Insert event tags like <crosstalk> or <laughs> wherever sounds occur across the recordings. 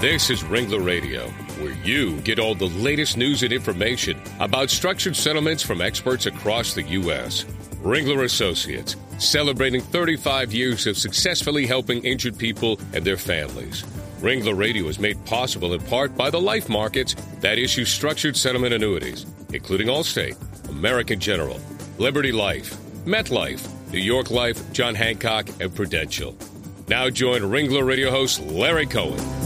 This is Ringler Radio, where you get all the latest news and information about structured settlements from experts across the U.S. Ringler Associates, celebrating 35 years of successfully helping injured people and their families. Ringler Radio is made possible in part by the life markets that issue structured settlement annuities, including Allstate, American General, Liberty Life, MetLife, New York Life, John Hancock, and Prudential. Now join Ringler Radio host Larry Cohen.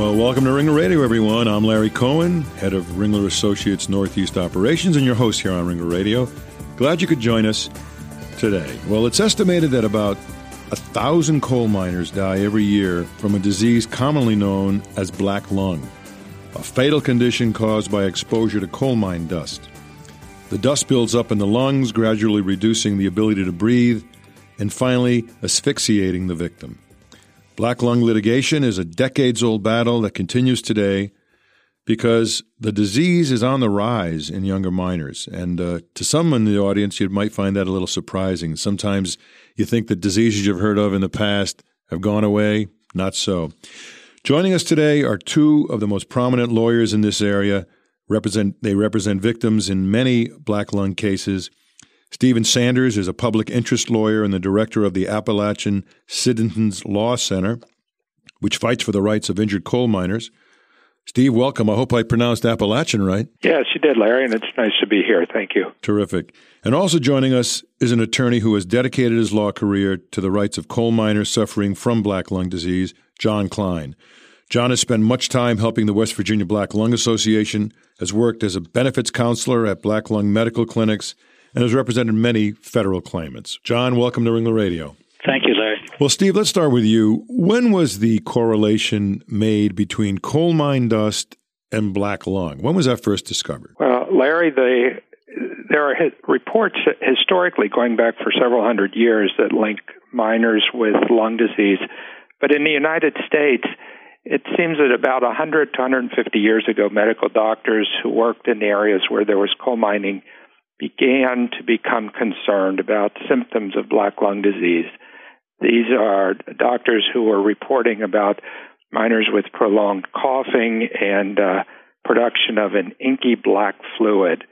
Well, welcome to Ringler Radio, everyone. I'm Larry Cohen, head of Ringler Associates Northeast Operations, and your host here on Ringler Radio. Glad you could join us today. Well, it's estimated that about a thousand coal miners die every year from a disease commonly known as black lung, a fatal condition caused by exposure to coal mine dust. The dust builds up in the lungs, gradually reducing the ability to breathe and finally asphyxiating the victim. Black lung litigation is a decades old battle that continues today because the disease is on the rise in younger miners. And uh, to some in the audience, you might find that a little surprising. Sometimes you think the diseases you've heard of in the past have gone away. Not so. Joining us today are two of the most prominent lawyers in this area. Represent, they represent victims in many black lung cases. Stephen Sanders is a public interest lawyer and the director of the Appalachian Citizens Law Center, which fights for the rights of injured coal miners. Steve, welcome. I hope I pronounced Appalachian right. Yes, you did, Larry, and it's nice to be here. Thank you. Terrific. And also joining us is an attorney who has dedicated his law career to the rights of coal miners suffering from black lung disease, John Cline. John has spent much time helping the West Virginia Black Lung Association, has worked as a benefits counselor at black lung medical clinics, and has represented many federal claimants. John, welcome to Ringler Radio. Thank you, Larry. Well, Steve, let's start with you. When was the correlation made between coal mine dust and black lung? When was that first discovered? Well, Larry, the, there are reports historically going back for several hundred years that link miners with lung disease. But in the United States, it seems that about 100 to 150 years ago, medical doctors who worked in the areas where there was coal mining began to become concerned about symptoms of black lung disease. These are doctors who were reporting about miners with prolonged coughing and uh, production of an inky black fluid.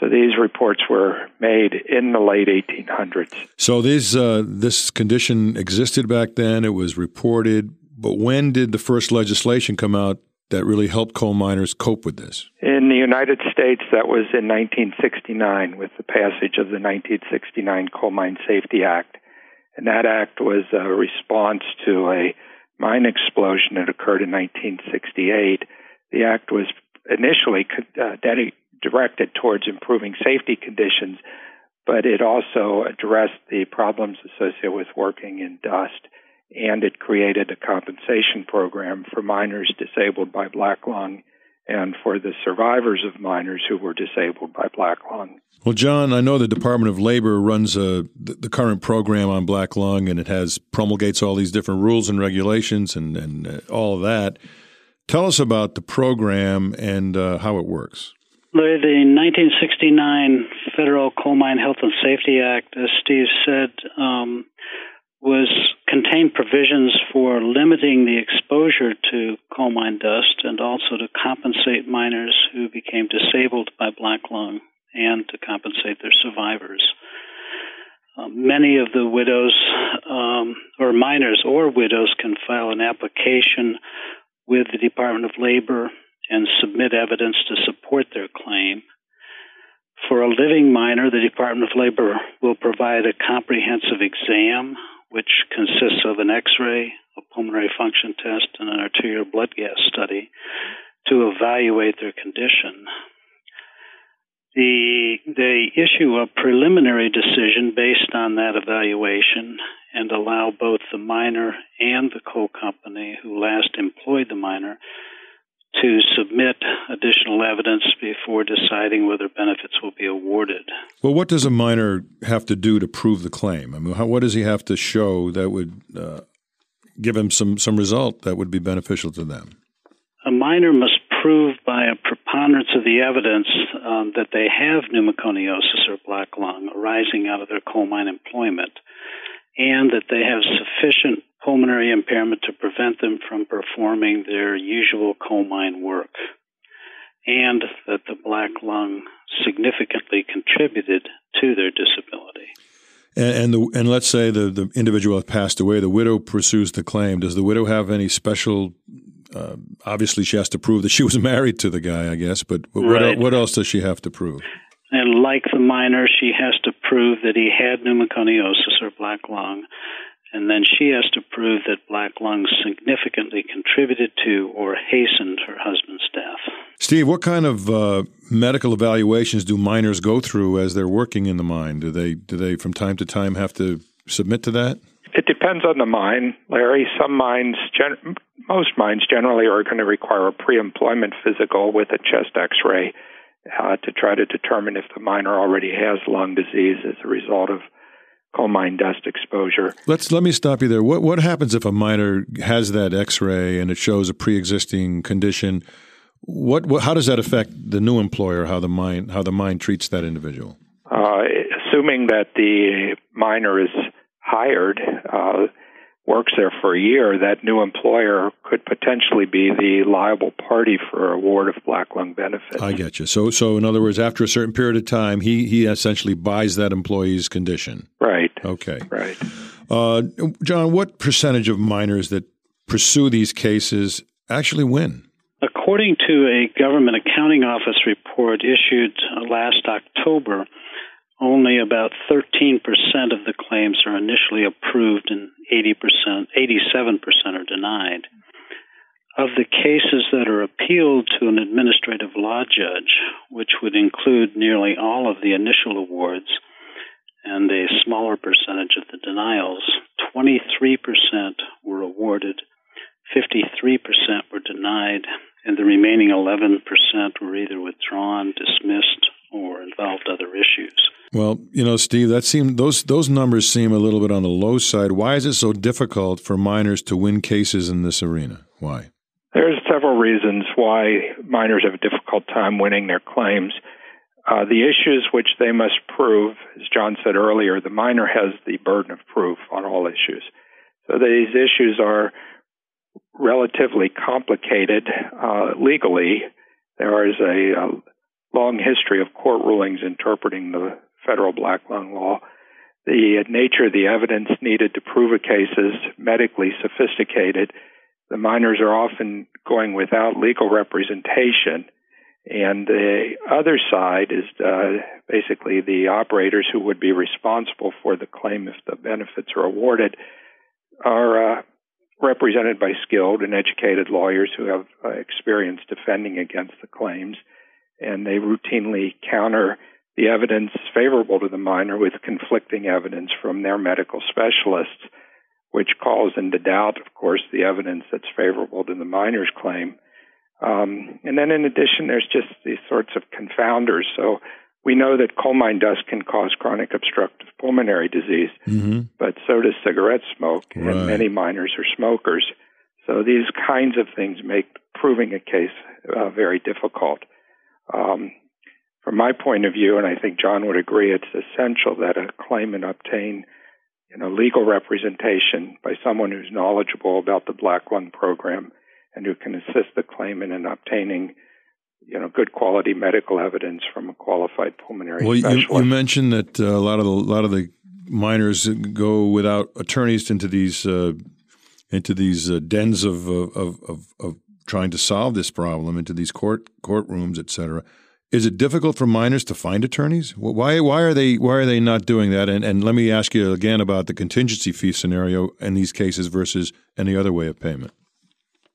So these reports were made in the late 1800s. So these uh, this condition existed back then. It was reported, but when did the first legislation come out that really helped coal miners cope with this? In the United States, that was in 1969 with the passage of the 1969 Coal Mine Safety Act. And that act was a response to a mine explosion that occurred in 1968. The act was initially uh, directed towards improving safety conditions, but it also addressed the problems associated with working in dust and it created a compensation program for miners disabled by black lung and for the survivors of miners who were disabled by black lung. Well, John, I know the Department of Labor runs a, the current program on black lung, and it has promulgates all these different rules and regulations and, and uh, all of that. Tell us about the program and uh, how it works. The 1969 Federal Coal Mine Health and Safety Act, as Steve said, um, was contained provisions for limiting the exposure to coal mine dust and also to compensate miners who became disabled by black lung and to compensate their survivors. Um, many of the widows um, or miners or widows can file an application with the Department of Labor and submit evidence to support their claim. For a living miner, the Department of Labor will provide a comprehensive exam which consists of an x ray, a pulmonary function test, and an arterial blood gas study to evaluate their condition. The, they issue a preliminary decision based on that evaluation and allow both the miner and the coal company who last employed the miner to submit additional evidence before deciding whether benefits will be awarded. Well, what does a miner have to do to prove the claim? I mean, how, what does he have to show that would uh, give him some, some result that would be beneficial to them? A miner must prove by a preponderance of the evidence um, that they have pneumoconiosis or black lung arising out of their coal mine employment, and that they have sufficient pulmonary impairment to prevent them from performing their usual coal mine work, and that the black lung significantly contributed to their disability. And and, the, and let's say the, the individual has passed away, the widow pursues the claim. Does the widow have any special? Uh, obviously, she has to prove that she was married to the guy, I guess. But what, right. what else does she have to prove? And like the miner, she has to prove that he had pneumoconiosis or black lung, and then she has to prove that black lung significantly contributed to or hastened her husband's death. Steve, what kind of uh, medical evaluations do miners go through as they're working in the mine? Do they do they from time to time have to submit to that? It depends on the mine, Larry. Some mines, gen- most mines generally are going to require a pre-employment physical with a chest X-ray uh, to try to determine if the miner already has lung disease as a result of coal mine dust exposure. Let's let me stop you there. What what happens if a miner has that X-ray and it shows a pre-existing condition? What, what how does that affect the new employer? How the mine how the mine treats that individual? Uh, assuming that the miner is hired, uh, works there for a year, that new employer could potentially be the liable party for award of black lung benefits. I get you. So, so in other words, after a certain period of time, he he essentially buys that employee's condition. Right. Okay. Right. Uh, John, what percentage of miners that pursue these cases actually win? According to a government accounting office report issued last October, only about 13% of the claims are initially approved and 80%, 87% are denied. Of the cases that are appealed to an administrative law judge, which would include nearly all of the initial awards and a smaller percentage of the denials, 23% were awarded, 53% were denied, and the remaining 11% were either withdrawn, dismissed, or involved other issues. Well, you know, Steve, that seem those those numbers seem a little bit on the low side. Why is it so difficult for miners to win cases in this arena? Why? There's several reasons why miners have a difficult time winning their claims. Uh, the issues which they must prove, as John said earlier, the miner has the burden of proof on all issues. So these issues are relatively complicated uh, legally. There is a, a long history of court rulings interpreting the federal black lung law. The nature of the evidence needed to prove a case is medically sophisticated. The miners are often going without legal representation. And the other side is uh, basically the operators who would be responsible for the claim if the benefits are awarded are uh, represented by skilled and educated lawyers who have uh, experience defending against the claims. And they routinely counter the evidence favorable to the miner with conflicting evidence from their medical specialists, which calls into doubt, of course, the evidence that's favorable to the miner's claim. Um, and then, in addition, there's just these sorts of confounders. So we know that coal mine dust can cause chronic obstructive pulmonary disease, mm-hmm. but so does cigarette smoke, right. and many miners are smokers. So these kinds of things make proving a case uh, very difficult. Um, from my point of view, and I think John would agree, it's essential that a claimant obtain you know, legal representation by someone who's knowledgeable about the black lung program and who can assist the claimant in obtaining you know good quality medical evidence from a qualified pulmonary well, specialist. You, you mentioned that uh, a lot of the a lot of the miners go without attorneys into these uh, into these uh, dens of, of, of of trying to solve this problem into these court courtrooms, et cetera. Is it difficult for miners to find attorneys? Why why are they why are they not doing that? And and let me ask you again about the contingency fee scenario in these cases versus any other way of payment.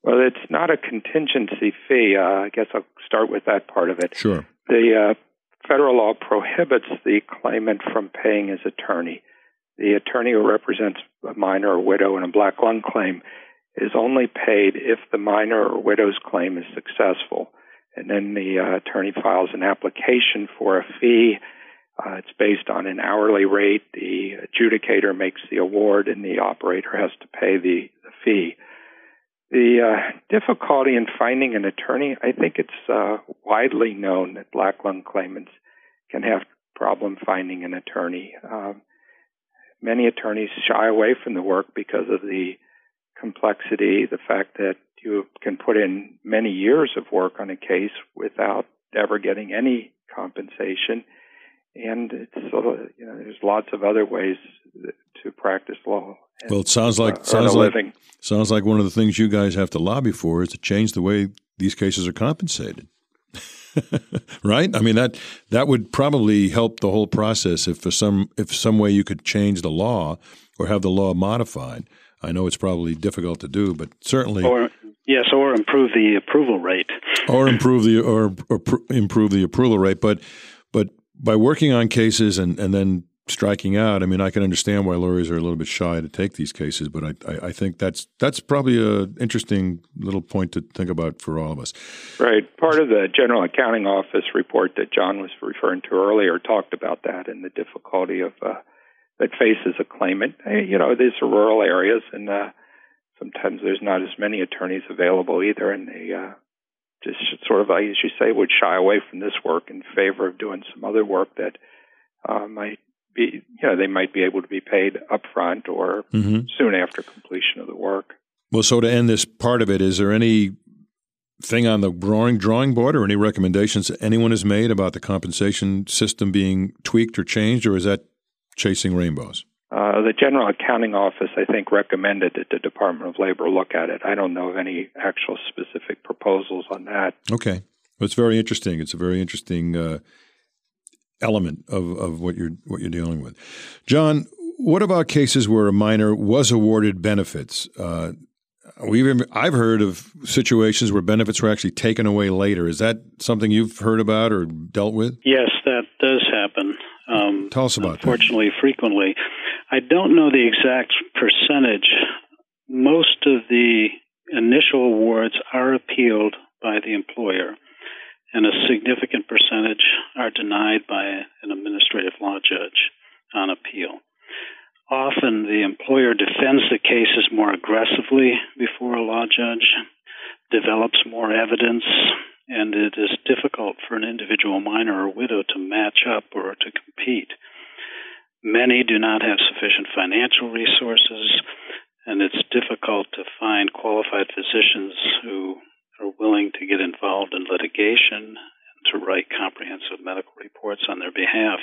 Well, it's not a contingency fee. Uh, I guess I'll start with that part of it. Sure. The uh, federal law prohibits the claimant from paying his attorney. The attorney who represents a miner or widow in a black lung claim is only paid if the miner or widow's claim is successful and then the uh, attorney files an application for a fee. Uh, it's based on an hourly rate. The adjudicator makes the award, and the operator has to pay the, the fee. The uh, difficulty in finding an attorney, I think it's uh, widely known that black lung claimants can have problem finding an attorney. Um, many attorneys shy away from the work because of the complexity, the fact that you can put in many years of work on a case without ever getting any compensation. And it's sort of, you know, there's lots of other ways to practice law. And, well, it sounds like uh, sounds like living. sounds like one of the things you guys have to lobby for is to change the way these cases are compensated. <laughs> right? I mean that that would probably help the whole process if for some if some way you could change the law or have the law modified. I know it's probably difficult to do, but certainly or yes, or improve the approval rate, or improve the or, or pr- improve the approval rate. But but by working on cases and and then striking out. I mean, I can understand why lawyers are a little bit shy to take these cases, but I, I, I think that's that's probably an interesting little point to think about for all of us. Right. Part of the General Accounting Office report that John was referring to earlier talked about that and the difficulty of uh, that faces a claimant. You know, these are rural areas, and uh, sometimes there's not as many attorneys available either, and they uh, just sort of, as you say, would shy away from this work in favor of doing some other work that uh, might be, you know, they might be able to be paid upfront or mm-hmm. soon after completion of the work. Well, so to end this part of it, is there any thing on the drawing drawing board or any recommendations that anyone has made about the compensation system being tweaked or changed, or is that chasing rainbows? Uh, the General Accounting Office, I think, recommended that the Department of Labor look at it. I don't know of any actual specific proposals on that. Okay. Well, it's very interesting. It's a very interesting uh, element of, of what you're what you're dealing with. John, what about cases where a miner was awarded benefits? Uh, we've I've heard of situations where benefits were actually taken away later. Is that something you've heard about or dealt with? Yes, that does happen. Um, Tell us about unfortunately, that. frequently. I don't know the exact percentage. Most of the initial awards are appealed by the employer and a significant percentage are denied by an administrative law judge on appeal. Often the employer defends the cases more aggressively before a law judge, develops more evidence, and it is difficult for an individual miner or widow to match up or to compete. Many do not have sufficient financial resources, and it's difficult to find qualified physicians who are willing to get involved in litigation and to write comprehensive medical reports on their behalf,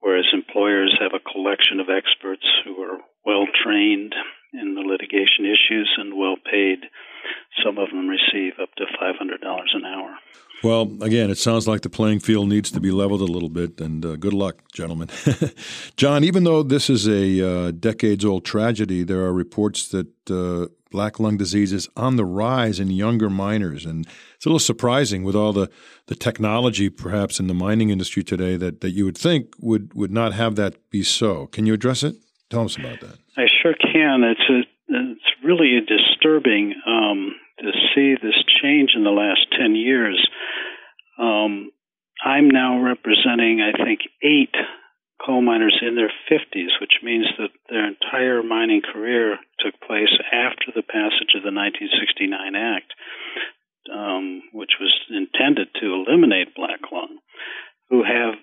whereas employers have a collection of experts who are well trained in the litigation issues and well paid. Some of them receive up to $500 an hour. Well, again, it sounds like the playing field needs to be leveled a little bit, and uh, good luck, gentlemen. <laughs> John, even though this is a uh, decades old tragedy, there are reports that uh, black lung disease is on the rise in younger miners. And it's a little surprising with all the, the technology perhaps in the mining industry today that, that you would think would, would not have that be so. Can you address it? Tell us about that. I sure can. It's a, it's really disturbing um, to see this change in the last 10 years. Um, I'm now representing, I think, eight coal miners in their 50s, which means that their entire mining career took place after the passage of the 1969 Act, um, which was intended to eliminate black lung, who have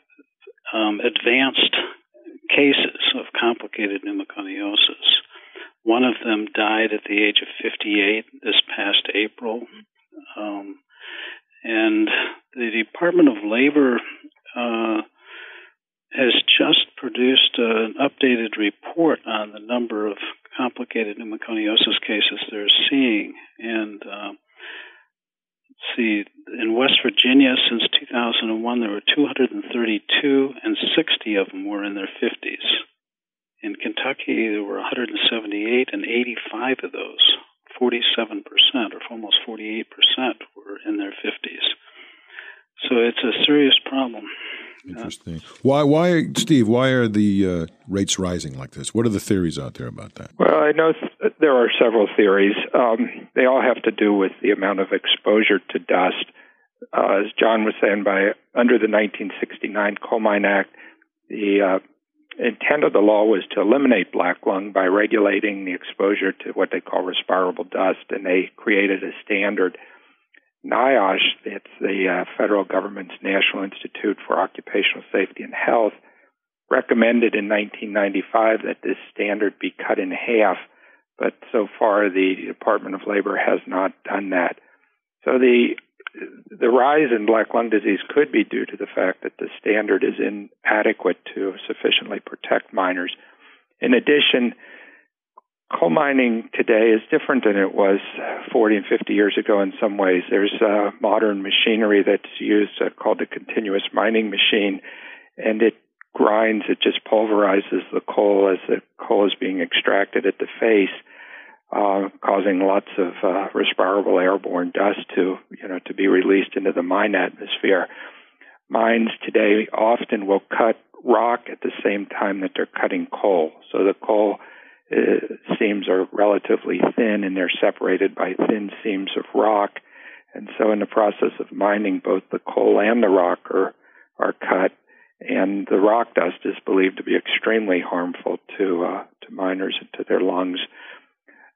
um, advanced cases of complicated pneumoconiosis. One of them died at the age of 58 this past April. Um, and the Department of Labor uh, has just produced an updated report on the number of complicated pneumoconiosis cases they're seeing. And uh, see, in West Virginia since 2001, there were 232, and 60 of them were in their 50s. In Kentucky, there were 178, and 85 of those, 47%, or almost 48%, were in their 50s. So it's a serious problem. Interesting. Why, why, Steve? Why are the uh, rates rising like this? What are the theories out there about that? Well, I know th- there are several theories. Um, they all have to do with the amount of exposure to dust. Uh, as John was saying, by under the 1969 Coal Mine Act, the uh, intent of the law was to eliminate black lung by regulating the exposure to what they call respirable dust, and they created a standard. NIOSH, it's the uh, federal government's National Institute for Occupational Safety and Health, recommended in 1995 that this standard be cut in half, but so far the Department of Labor has not done that. So the the rise in black lung disease could be due to the fact that the standard is inadequate to sufficiently protect miners. In addition, coal mining today is different than it was 40 and 50 years ago in some ways. There's uh, modern machinery that's used uh, called a continuous mining machine, and it grinds, it just pulverizes the coal as the coal is being extracted at the face uh, causing lots of uh, respirable airborne dust to you know to be released into the mine atmosphere. Mines today often will cut rock at the same time that they're cutting coal, so the coal uh, seams are relatively thin and they're separated by thin seams of rock. And so, in the process of mining, both the coal and the rock are are cut, and the rock dust is believed to be extremely harmful to uh, to miners and to their lungs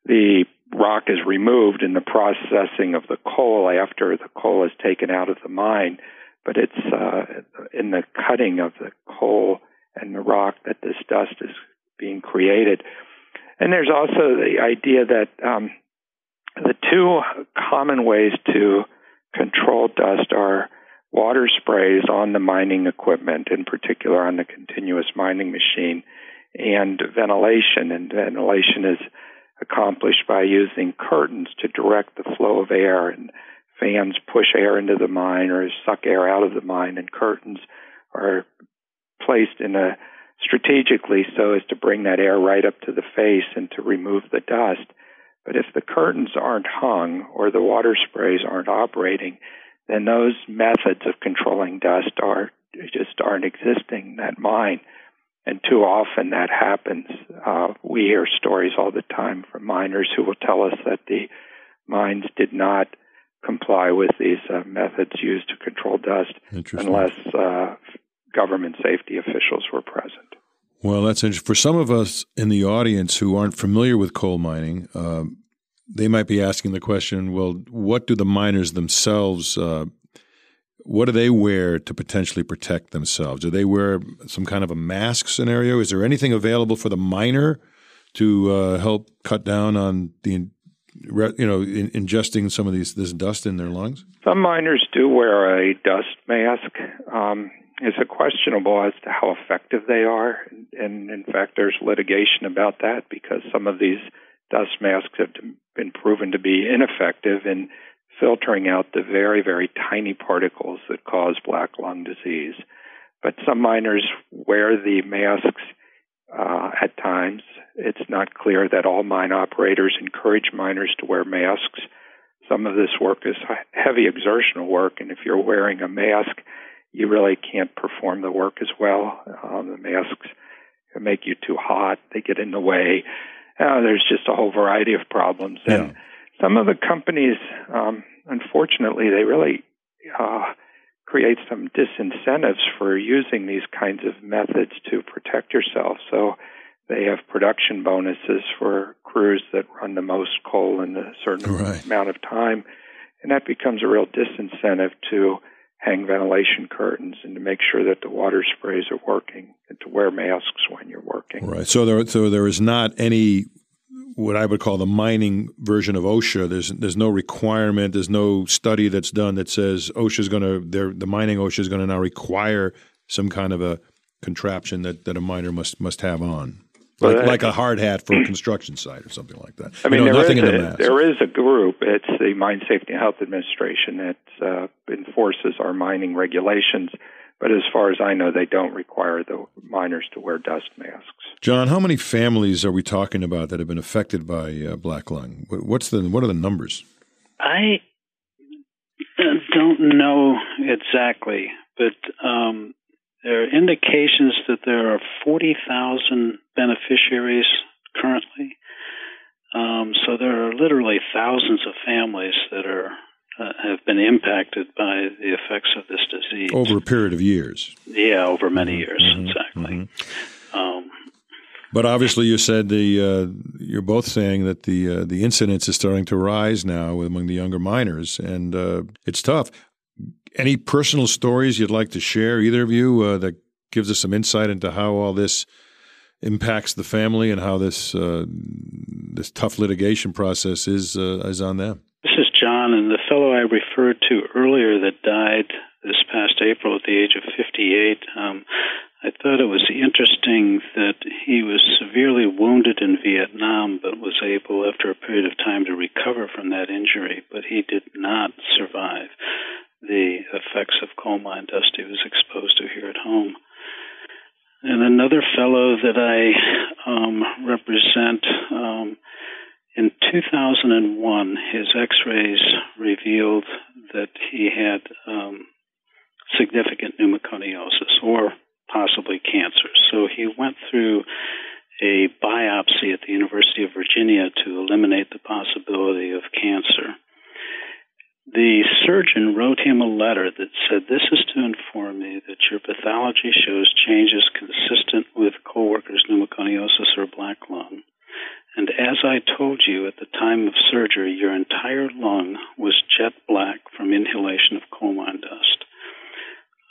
the rock is removed in the processing of the coal after the coal is taken out of the mine, but it's uh, in the cutting of the coal and the rock that this dust is being created. And there's also the idea that um, the two common ways to control dust are water sprays on the mining equipment, in particular on the continuous mining machine, and ventilation. And ventilation is accomplished by using curtains to direct the flow of air and fans push air into the mine or suck air out of the mine and curtains are placed in a strategically so as to bring that air right up to the face and to remove the dust. But if the curtains aren't hung or the water sprays aren't operating, then those methods of controlling dust are just aren't existing in that mine and too often that happens. Uh, we hear stories all the time from miners who will tell us that the mines did not comply with these uh, methods used to control dust unless uh, government safety officials were present. Well, that's interesting. For some of us in the audience who aren't familiar with coal mining, uh, they might be asking the question well, what do the miners themselves uh, what do they wear to potentially protect themselves? Do they wear some kind of a mask scenario? Is there anything available for the miner to uh, help cut down on the you know in, ingesting some of these this dust in their lungs? Some miners do wear a dust mask. Um, it's a questionable as to how effective they are, and in fact, there's litigation about that because some of these dust masks have been proven to be ineffective in filtering out the very, very tiny particles that cause black lung disease. But some miners wear the masks uh, at times. It's not clear that all mine operators encourage miners to wear masks. Some of this work is heavy exertional work, and if you're wearing a mask, you really can't perform the work as well. Um, the masks make you too hot, they get in the way. Uh, there's just a whole variety of problems. Yeah. And some of the companies, um, unfortunately, they really uh, create some disincentives for using these kinds of methods to protect yourself. So they have production bonuses for crews that run the most coal in a certain right. amount of time, and that becomes a real disincentive to hang ventilation curtains and to make sure that the water sprays are working and to wear masks when you're working. Right. So there, so there is not any what I would call the mining version of OSHA. There's there's no requirement. There's no study that's done that says OSHA is going to the mining OSHA is going to now require some kind of a contraption that, that a miner must must have on. Like, well, like a hard hat for a construction site or something like that. I mean, you know, there, is a, there is a group. It's the Mine Safety and Health Administration that uh, enforces our mining regulations. But as far as I know, they don't require the miners to wear dust masks. John, how many families are we talking about that have been affected by uh, black lung? What's the what are the numbers? I uh, don't know exactly, but um, there are indications that there are forty thousand beneficiaries currently. Um, so there are literally thousands of families that are uh, have been impacted by the effects of this disease over a period of years. Yeah, over many mm-hmm. years, mm-hmm. exactly. Mm-hmm. But obviously, you said the uh, you're both saying that the uh, the incidence is starting to rise now among the younger miners, and uh, it's tough. Any personal stories you'd like to share, either of you, uh, that gives us some insight into how all this impacts the family and how this uh, this tough litigation process is uh, is on them? This is John, and the fellow I referred to earlier that died this past April at the age of 58. Um, I thought it was interesting that he was severely wounded in Vietnam, but was able, after a period of time, to recover from that injury. But he did not survive the effects of coal mine dust he was exposed to here at home. And another fellow that I um, represent, um, in 2001, his x rays revealed that he had um, significant pneumoconiosis or possibly cancer. So he went through a biopsy at the University of Virginia to eliminate the possibility of cancer. The surgeon wrote him a letter that said, This is to inform me that your pathology shows changes consistent with coal workers' pneumoconiosis or black lung. And as I told you at the time of surgery, your entire lung was jet black from inhalation of coal mine dust.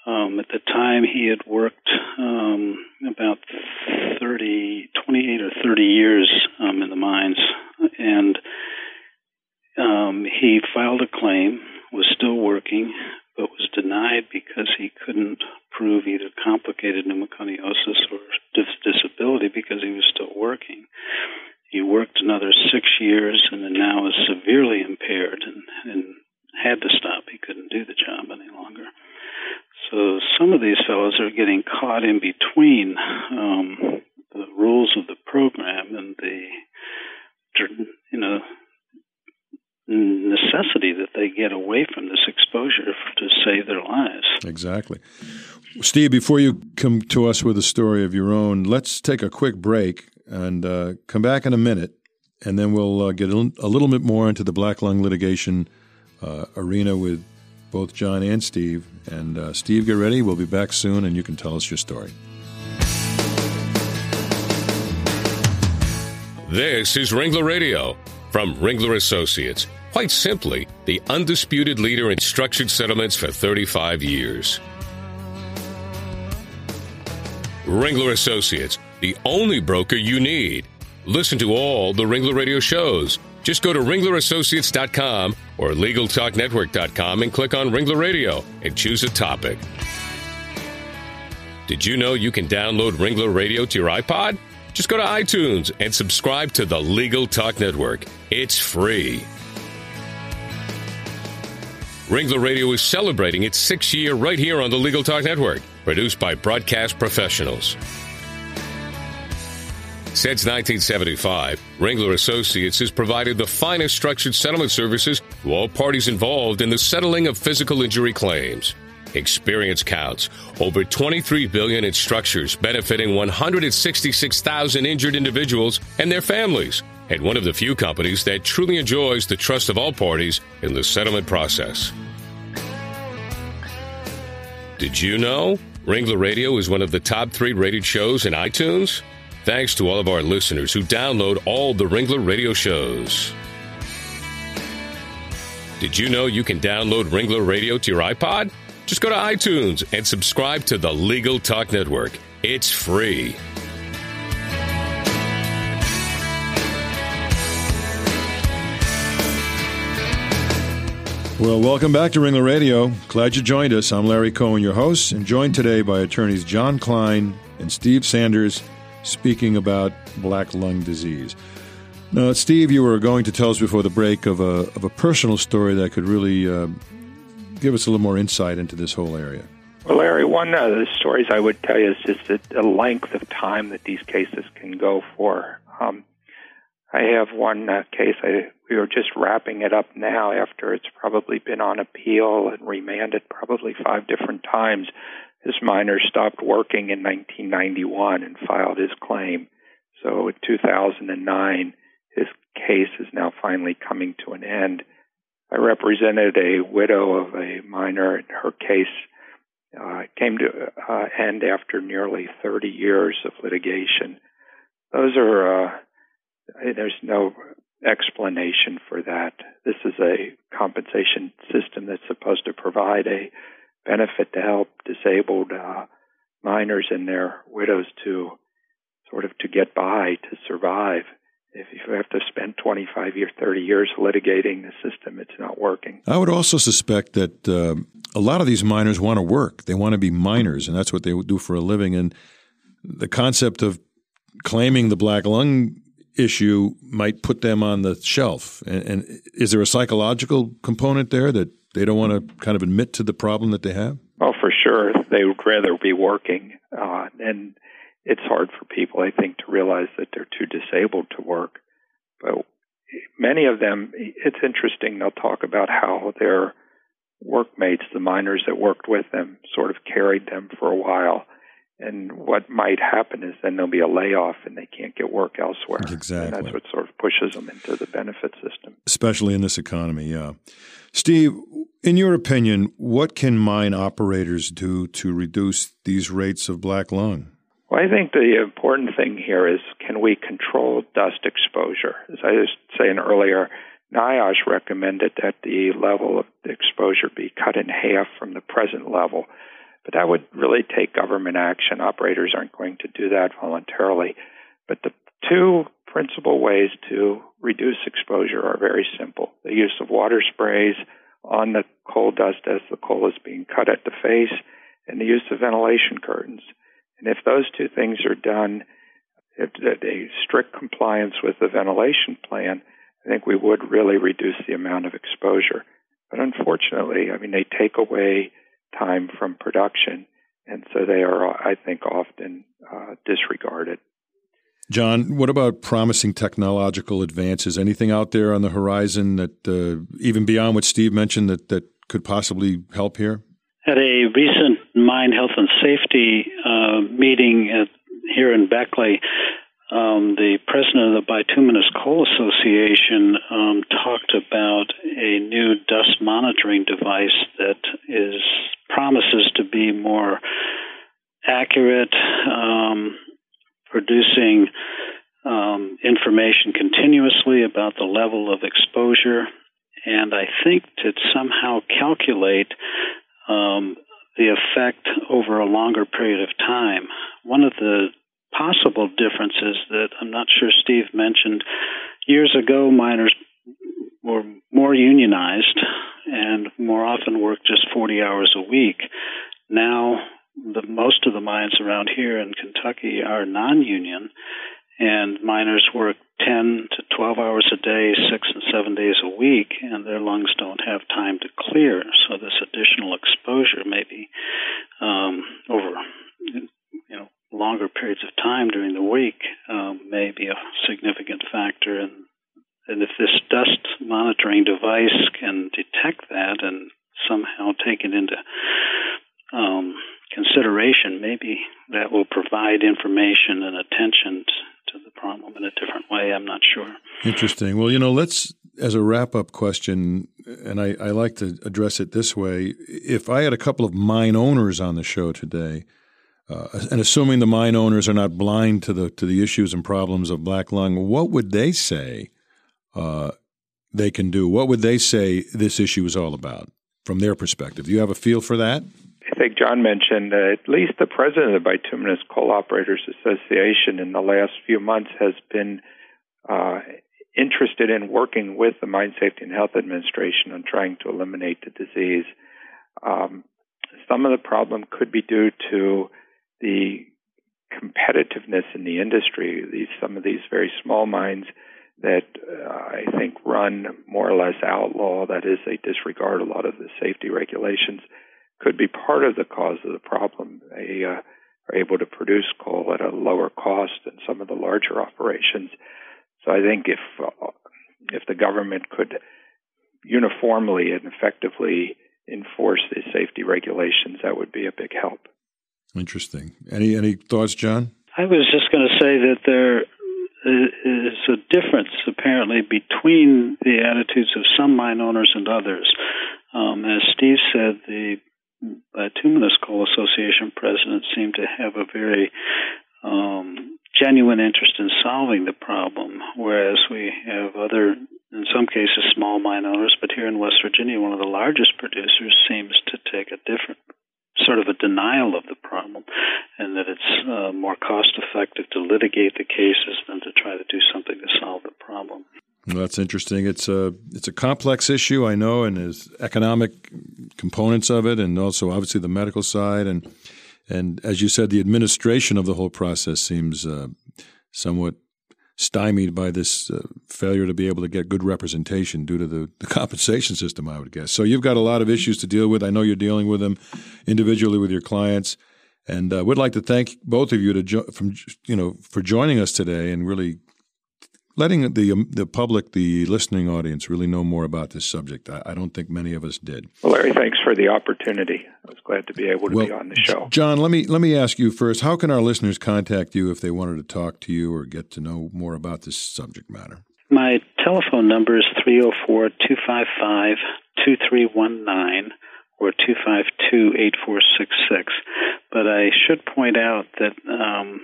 Um, at the time, he had worked um, about 30, 28 or 30 years um, in the mines, and um, he filed a claim, was still working, but was denied because he couldn't prove either complicated pneumoconiosis or dis- disability because he was still working. He worked another six years and then now is severely impaired and, and had to stop. He couldn't do the job any longer. So some of these fellows are getting caught in between um, the rules of the program and the, you know, necessity that they get away from this exposure to save their lives. Exactly. Steve, before you come to us with a story of your own, let's take a quick break and uh, come back in a minute, and then we'll uh, get a little bit more into the black lung litigation uh, arena with both John and Steve. And uh, Steve, get ready. We'll be back soon, and you can tell us your story. This is Ringler Radio from Ringler Associates. Quite simply, the undisputed leader in structured settlements for 35 years. Ringler Associates, the only broker you need. Listen to all the Ringler Radio shows. Just go to ringlerassociates.com or LegalTalkNetwork.com and click on Ringler Radio and choose a topic. Did you know you can download Ringler Radio to your iPod? Just go to iTunes and subscribe to the Legal Talk Network. It's free. Ringler Radio is celebrating its sixth year right here on the Legal Talk Network, produced by broadcast professionals. Since 1975, Ringler Associates has provided the finest structured settlement services to all parties involved in the settling of physical injury claims. Experience counts. Over 23 billion in structures benefiting 166,000 injured individuals and their families. And one of the few companies that truly enjoys the trust of all parties in the settlement process. Did you know Ringler Radio is one of the top three rated shows in iTunes? Thanks to all of our listeners who download all the Ringler Radio shows. Did you know you can download Ringler Radio to your iPod? Just go to iTunes and subscribe to the Legal Talk Network. It's free. Well, welcome back to Ringler Radio. Glad you joined us. I'm Larry Cohen, your host, and joined today by attorneys John Cline and Steve Sanders speaking about black lung disease. Now, Steve, you were going to tell us before the break of a, of a personal story that could really uh, give us a little more insight into this whole area. Well, Larry, one of the stories I would tell you is just the, the length of time that these cases can go for. Um, I have one uh, case. I, we are just wrapping it up now after it's probably been on appeal and remanded probably five different times. This miner stopped working in 1991 and filed his claim. So in 2009, his case is now finally coming to an end. I represented a widow of a miner, and her case uh, came to uh, end after nearly 30 years of litigation. those are uh, there's no explanation for that. This is a compensation system that's supposed to provide a benefit to help disabled uh, miners and their widows to sort of to get by, to survive. If you have to spend 25 years, 30 years litigating the system, it's not working. I would also suspect that uh, a lot of these miners want to work. They want to be miners, and that's what they do for a living. And the concept of claiming the black lung issue might put them on the shelf. And, and, is there a psychological component there that they don't want to kind of admit to the problem that they have? Well, for sure, they would rather be working, uh, and it's hard for people, I think, to realize that they're too disabled to work. But many of them, it's interesting. They'll talk about how their workmates, the miners that worked with them, sort of carried them for a while and what might happen is then there'll be a layoff and they can't get work elsewhere. Exactly. And that's what sort of pushes them into the benefit system. Especially in this economy, yeah. Steve, in your opinion, what can mine operators do to reduce these rates of black lung? Well, I think the important thing here is can we control dust exposure? As I was saying earlier, NIOSH recommended that the level of exposure be cut in half from the present level. But that would really take government action. Operators aren't going to do that voluntarily. But the two principal ways to reduce exposure are very simple the use of water sprays on the coal dust as the coal is being cut at the face, and the use of ventilation curtains. And if those two things are done, if a strict compliance with the ventilation plan, I think we would really reduce the amount of exposure. But unfortunately, I mean, they take away time from production, and so they are, I think, often uh, disregarded. John, what about promising technological advances? Anything out there on the horizon that, uh, even beyond what Steve mentioned, that, that could possibly help here? At a recent mine health and safety uh, meeting at, here in Beckley, um, the president of the Bituminous Coal Association um, talked about a new dust monitoring device that is promises to be more accurate, um, producing um, information continuously about the level of exposure, and I think to somehow calculate um, the effect over a longer period of time. One of the possible differences that I'm not sure Steve mentioned. Years ago, miners were more unionized and more often worked just 40 hours a week. Now, the most of the mines around here in Kentucky are non-union, and miners work 10 to 12 hours a day, six and seven days a week, and their lungs don't have time to clear. So this additional exposure, maybe um, over you know longer periods of time during the week um, may be a significant factor. And, and if this dust monitoring device can detect that and somehow take it into um, consideration, maybe that will provide information and attention to the problem in a different way. I'm not sure. Interesting. Well, you know, let's, as a wrap up question, and I, I like to address it this way if I had a couple of mine owners on the show today, uh, and assuming the mine owners are not blind to the to the issues and problems of black lung, what would they say uh, they can do? What would they say this issue is all about from their perspective? Do you have a feel for that? I think John mentioned uh, at least the president of the Bituminous Coal Operators Association in the last few months has been uh, interested in working with the Mine Safety and Health Administration on trying to eliminate the disease. Um, some of the problem could be due to the competitiveness in the industry. These some of these very small mines that uh, I think run more or less outlaw. That is, they disregard a lot of the safety regulations. Could be part of the cause of the problem. They uh, are able to produce coal at a lower cost than some of the larger operations. So I think if uh, if the government could uniformly and effectively enforce the safety regulations, that would be a big help. Interesting. Any any thoughts, John? I was just going to say that there is a difference apparently between the attitudes of some mine owners and others. Um, as Steve said, the Bituminous Coal Association president seemed to have a very um, genuine interest in solving the problem, whereas we have other, in some cases, small mine owners, but here in West Virginia, one of the largest producers seems to take a different sort of a denial of the problem and that it's uh, more cost effective to litigate the cases than to try to do something to solve the problem. Well, that's interesting. It's a it's a complex issue, I know, and there's economic components of it, and also obviously the medical side, and and as you said, the administration of the whole process seems uh, somewhat stymied by this uh, failure to be able to get good representation due to the, the, <laughs> compensation system, I would guess. So you've got a lot of issues to deal with. I know you're dealing with them individually with your clients, and uh, would like to thank both of you to jo- from you know for joining us today and really letting the um, the public, the listening audience, really know more about this subject. I, I, don't think many of us did. Well, Larry, thanks for the opportunity. I was glad to be able to well, be on the show. John, let me let me ask you first. How can our listeners contact you if they wanted to talk to you or get to know more about this subject matter? My telephone number is 304 255 2319 or 252 8466. But I should point out that um,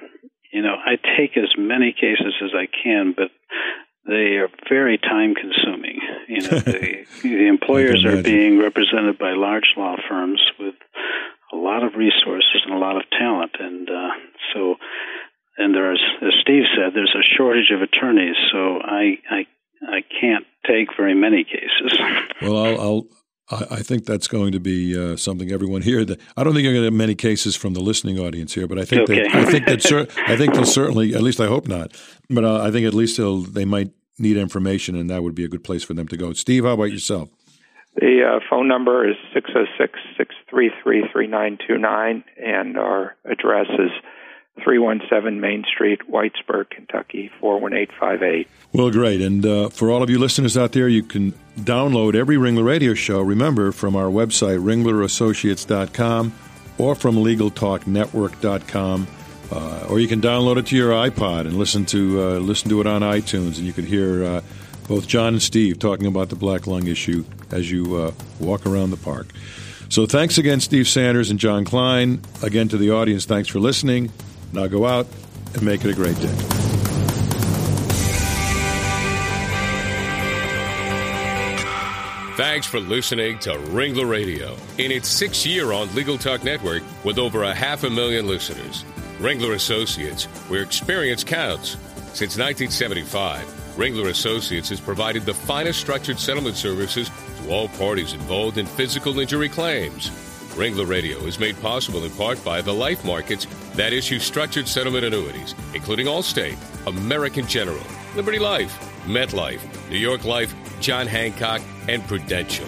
you know, I take as many cases as I can, but they are very time consuming. You know, the, <laughs> the employers are being represented by large law firms with a lot of resources and a lot of talent, and uh, so and there's as Steve said, there's a shortage of attorneys. So I I I can't take very many cases. Well, I'll, I'll I, think that's going to be uh, something everyone here. That I don't think you're going to have many cases from the listening audience here, but I think okay. that, <laughs> I think that cer- I think they'll certainly, at least I hope not, but uh, I think at least they'll they might need information, and that would be a good place for them to go. Steve, how about yourself? The uh, phone number is 606 633 3929, and our address is 317 Main Street, Whitesburg, Kentucky, 41858. Well, great. And uh, for all of you listeners out there, you can download every Ringler Radio show, remember, from our website, ringlerassociates.com, or from LegalTalkNetwork.com. Uh, or you can download it to your iPod and listen to uh, listen to it on iTunes, and you can hear uh, both John and Steve talking about the black lung issue as you uh, walk around the park. So thanks again, Steve Sanders and John Cline. Again to the audience, thanks for listening. Now go out and make it a great day. Thanks for listening to Ringler Radio in its sixth year on Legal Talk Network with over a half a million listeners. Ringler Associates, where experience counts. Since 1975, Ringler Associates has provided the finest structured settlement services to all parties involved in physical injury claims. Ringler Radio is made possible in part by the life markets that issue structured settlement annuities, including Allstate, American General, Liberty Life, MetLife, New York Life, John Hancock, and Prudential.